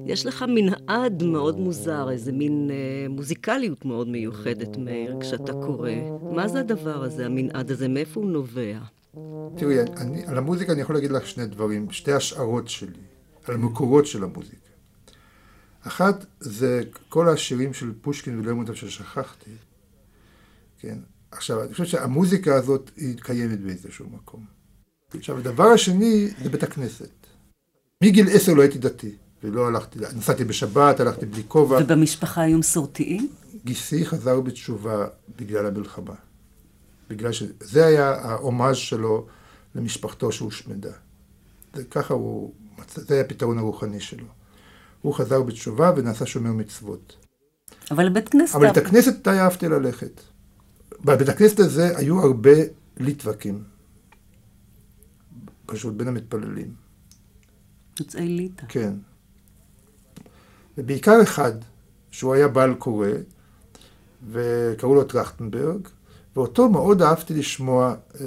יש לך מנעד מאוד מוזר, איזה מין אה, מוזיקליות מאוד מיוחדת, מאיר, כשאתה קורא. מה זה הדבר הזה, המנעד הזה? מאיפה הוא נובע? תראי, אני, על המוזיקה אני יכול להגיד לך שני דברים, שתי השערות שלי, על המקורות של המוזיקה. אחת זה כל השירים של פושקין ולרמונטוב ששכחתי, כן? עכשיו, אני חושב שהמוזיקה הזאת היא קיימת באיזשהו מקום. עכשיו, הדבר השני זה בית הכנסת. מגיל עשר לא הייתי דתי. ולא הלכתי, נסעתי בשבת, הלכתי בלי כובע. ובמשפחה היו מסורתיים? גיסי חזר בתשובה בגלל המלחמה. בגלל שזה היה ההומאז' שלו למשפחתו שהושמדה. ככה הוא, זה היה הפתרון הרוחני שלו. הוא חזר בתשובה ונעשה שומר מצוות. אבל לבית כנסת... אבל לבית הכנסת די אהבתי ללכת. בבית הכנסת הזה היו הרבה ליטווקים. פשוט בין המתפללים. יוצאי ליטא. כן. ובעיקר אחד, שהוא היה בעל קורא, וקראו לו טרכטנברג, ואותו מאוד אהבתי לשמוע אה,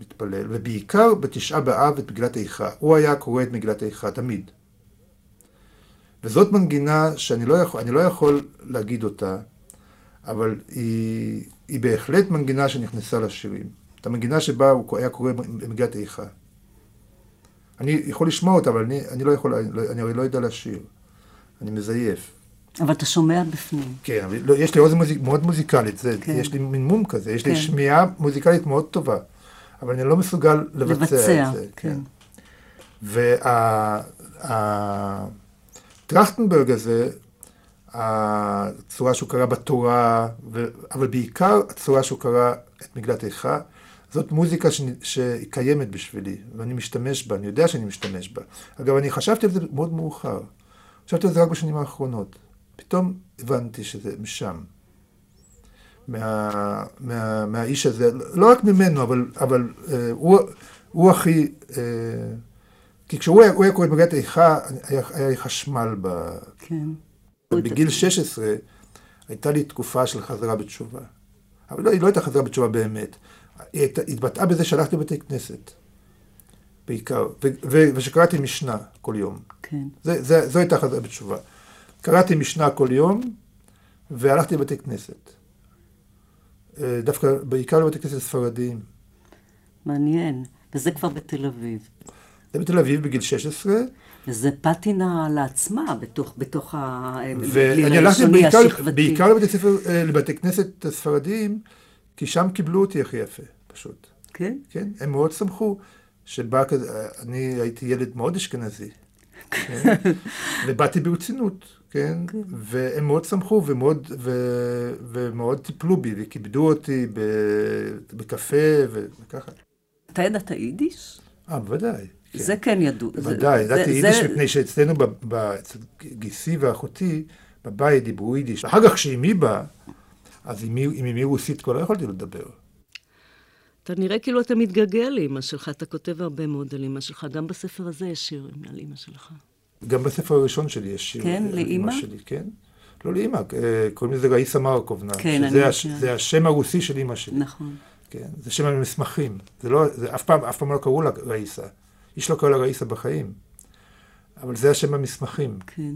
מתפלל, ובעיקר בתשעה באב את מגילת איכה. הוא היה קורא את מגילת איכה תמיד. וזאת מנגינה שאני לא יכול, לא יכול להגיד אותה, אבל היא, היא בהחלט מנגינה שנכנסה לשירים. את המנגינה שבה הוא היה קורא במגילת איכה. אני יכול לשמוע אותה, אבל אני, אני לא יכול, אני, אני הרי לא יודע לשיר. אני מזייף. אבל אתה שומע בפנים. כן, אבל לא, יש לי אוזן מוזיק, מאוד מוזיקלית, זה, כן. יש לי מין מום כזה, יש כן. לי שמיעה מוזיקלית מאוד טובה, אבל אני לא מסוגל לבצע, לבצע את זה. כן. והטרכטנברג הזה, הצורה שהוא קרא בתורה, ו... אבל בעיקר הצורה שהוא קרא את מגלת איכה, זאת מוזיקה ש... שקיימת בשבילי, ואני משתמש בה, אני יודע שאני משתמש בה. אגב, אני חשבתי על זה מאוד מאוחר. חשבתי על זה רק בשנים האחרונות. פתאום הבנתי שזה משם. מה, מה, מהאיש הזה, לא רק ממנו, אבל, אבל אה, הוא, הוא הכי... אה, כי כשהוא היה, היה קורא את מגילת איכה, היה, היה חשמל ב... כן. בגיל 16 הייתה לי תקופה של חזרה בתשובה. אבל לא, היא לא הייתה חזרה בתשובה באמת. היא התבטאה בזה שהלכתי לבתי כנסת, בעיקר, ושקראתי משנה כל יום. כן. זה, זה, זו הייתה חזרה בתשובה. קראתי משנה כל יום, והלכתי לבתי כנסת. אה, דווקא, בעיקר לבתי כנסת ספרדיים. מעניין. וזה כבר בתל אביב. זה בתל אביב בגיל 16. וזה פטינה לעצמה, בתוך, בתוך ואני הלכתי בעיקר, בעיקר לבתי, ספר, אה, לבתי כנסת ספרדיים, כי שם קיבלו אותי הכי יפה, פשוט. כן? כן, הם מאוד שמחו שבא כזה, אני הייתי ילד מאוד אשכנזי. כן? ובאתי ברצינות, כן? כן? והם מאוד שמחו ומאוד, ו, ומאוד טיפלו בי וכיבדו אותי בקפה וככה. אתה ידעת יידיש? אה, בוודאי. כן. זה כן ידעו. בוודאי, ידעתי יידיש מפני שאצלנו, אצל גיסי ואחותי, בבית דיברו יידיש. אחר כך כשאימי באה, אז עם אמי רוסית כבר לא יכולתי לדבר. אתה נראה כאילו אתה מתגעגע לאימא שלך, אתה כותב הרבה מאוד על אימא שלך, גם בספר הזה יש שירים על אימא שלך. גם בספר הראשון שלי יש שיר כן, על לאימא? שלי, כן. לא לאימא, אה, קוראים לזה ראיסה מרקובנה. כן, אני הש... זה השם הרוסי של אימא שלי. נכון. כן, זה שם המסמכים. זה לא, זה אף פעם, אף פעם לא קראו לה ראיסה. איש לא קרא לה ראיסה בחיים. אבל זה השם המסמכים. כן.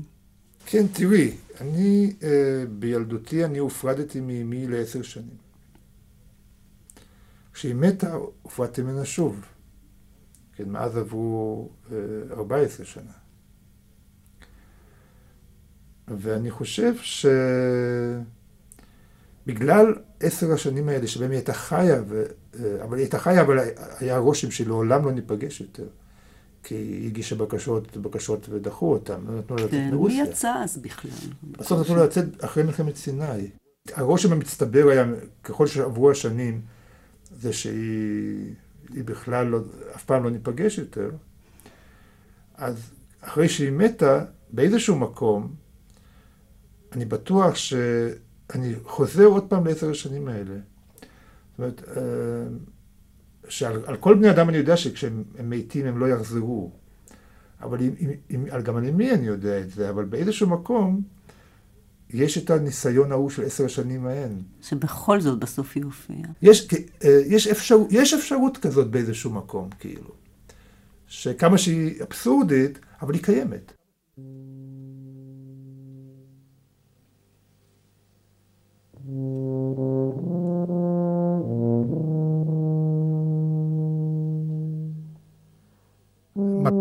כן, תראי, אני, אה, בילדותי אני הופרדתי מאמי לעשר שנים. כשהיא מתה, הופרדתי ממנה שוב. כן, מאז עברו אה, 14 שנה. ואני חושב שבגלל עשר השנים האלה שבהם היא הייתה חיה, ו... אה, אבל היא הייתה חיה, אבל היה רושם שלעולם לא ניפגש יותר. כי היא הגישה בקשות, בקשות ודחו אותם, לא נתנו לה לצאת כן, מרוסיה. מי יצא אז בכלל? בסוף נתנו לה לצאת אחרי מלחמת סיני. הרושם המצטבר היה, ככל שעברו השנים, זה שהיא בכלל לא, אף פעם לא ניפגש יותר. אז אחרי שהיא מתה, באיזשהו מקום, אני בטוח שאני חוזר עוד פעם לעשר השנים האלה. זאת אומרת, אה, שעל כל בני אדם אני יודע שכשהם מתים הם לא יחזרו. אבל עם, עם, גם על מי אני יודע את זה, אבל באיזשהו מקום יש את הניסיון ההוא של עשר השנים ההן. שבכל זאת בסוף יופיע. יש, אה, יש, אפשר, יש אפשרות כזאת באיזשהו מקום, כאילו. שכמה שהיא אבסורדית, אבל היא קיימת.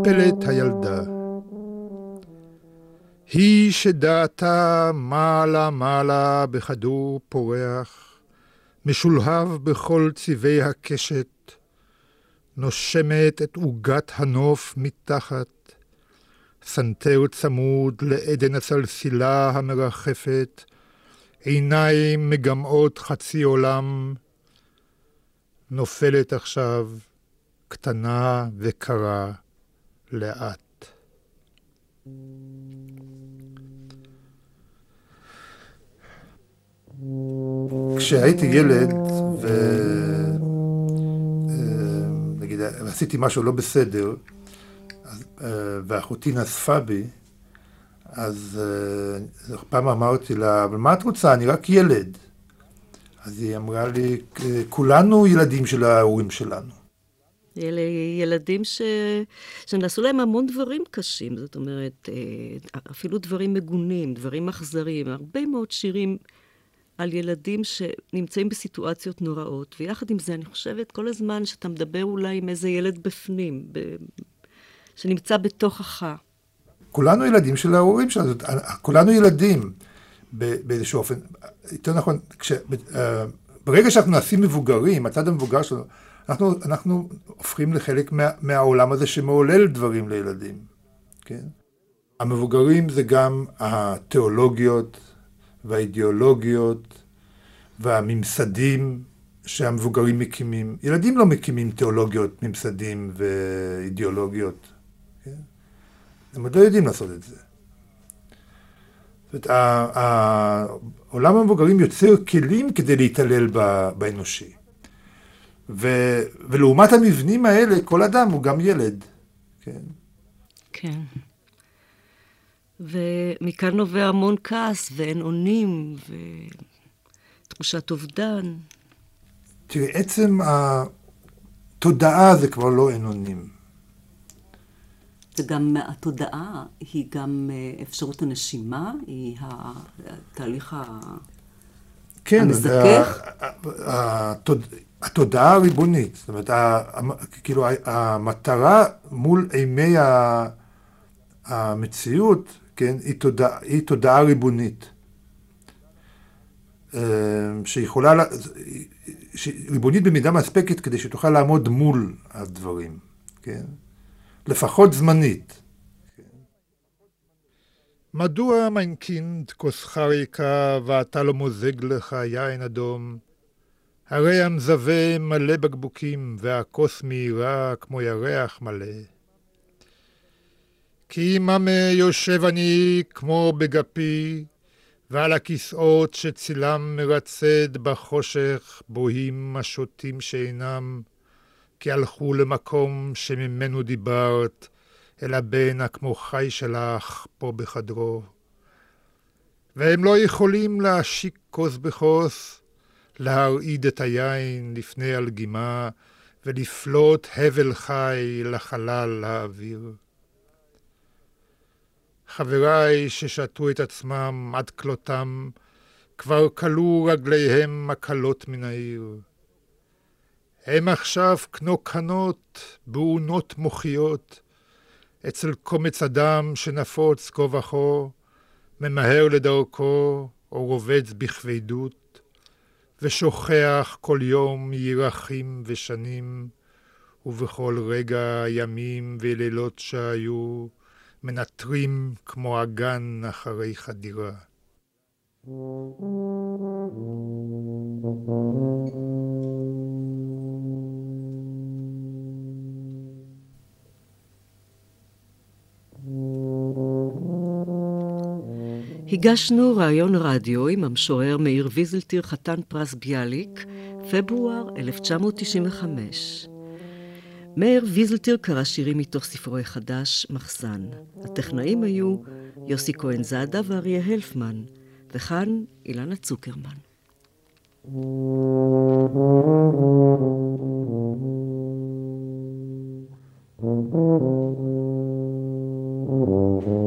מפלת הילדה. היא שדעתה מעלה מעלה בכדור פורח, משולהב בכל צבעי הקשת, נושמת את עוגת הנוף מתחת, סנטר צמוד לעדן הסלסילה המרחפת, עיניים מגמעות חצי עולם, נופלת עכשיו, קטנה וקרה, לאט. כשהייתי ילד, ו... אה, נגיד, עשיתי משהו לא בסדר, אה, ואחותי נזפה בי, אז אה, פעם אמרתי לה, אבל מה את רוצה? אני רק ילד. אז היא אמרה לי, כולנו ילדים של ההורים שלנו. אלה ילדים ש... שנעשו להם המון דברים קשים, זאת אומרת, אה, אפילו דברים מגונים, דברים אכזריים, הרבה מאוד שירים על ילדים שנמצאים בסיטואציות נוראות, ויחד עם זה, אני חושבת כל הזמן שאתה מדבר אולי עם איזה ילד בפנים, ב... שנמצא בתוכך. כולנו ילדים של ההורים שלנו, כולנו ילדים באיזשהו אופן. יותר נכון, כש... אה, ברגע שאנחנו נעשים מבוגרים, הצד המבוגר שלנו, אנחנו, אנחנו הופכים לחלק מה, מהעולם הזה שמעולל דברים לילדים, כן? המבוגרים זה גם התיאולוגיות והאידיאולוגיות והממסדים שהמבוגרים מקימים. ילדים לא מקימים תיאולוגיות, ממסדים ואידיאולוגיות. כן? הם עוד לא יודעים לעשות את זה. זאת אומרת, עולם המבוגרים יוצר כלים כדי להתעלל באנושי. ו, ולעומת המבנים האלה, כל אדם הוא גם ילד. כן. כן. ומכאן נובע המון כעס ואין אונים ותחושת אובדן. תראי, עצם התודעה זה כבר לא אין אונים. וגם התודעה היא גם אה, אפשרות הנשימה, היא התהליך כן, המזכך. התוד... התודעה הריבונית, זאת אומרת, כאילו המטרה מול אימי המציאות, כן, היא תודעה, היא תודעה ריבונית. אה, שיכולה, ריבונית במידה מספקת כדי שתוכל לעמוד מול הדברים, כן? לפחות זמנית. מדוע mein Kind כוסך ריקה ואתה לא מוזג לך יין אדום? הרי המזווה מלא בקבוקים והכוס מאירה כמו ירח מלא. כי עמך יושב אני כמו בגפי, ועל הכיסאות שצילם מרצד בחושך בוהים השוטים שאינם, כי הלכו למקום שממנו דיברת, אל הבן הכמו חי שלך פה בחדרו. והם לא יכולים להשיק כוס בכוס, להרעיד את היין לפני הלגימה, ולפלוט הבל חי לחלל האוויר. חבריי ששתו את עצמם עד כלותם, כבר כלו רגליהם מקלות מן העיר. הם עכשיו קנוקנות, באונות מוחיות, אצל קומץ אדם שנפוץ כה וכה, ממהר לדרכו, או רובץ בכבדות, ושוכח כל יום ירחים ושנים, ובכל רגע ימים ולילות שהיו, מנטרים כמו אגן אחרי חדירה. הגשנו ראיון רדיו עם המשורר מאיר ויזלטיר, חתן פרס ביאליק, פברואר 1995. מאיר ויזלטיר קרא שירים מתוך ספרו החדש, מחסן. הטכנאים היו יוסי כהן זאדה ואריה הלפמן, וכאן אילנה צוקרמן. Thank you.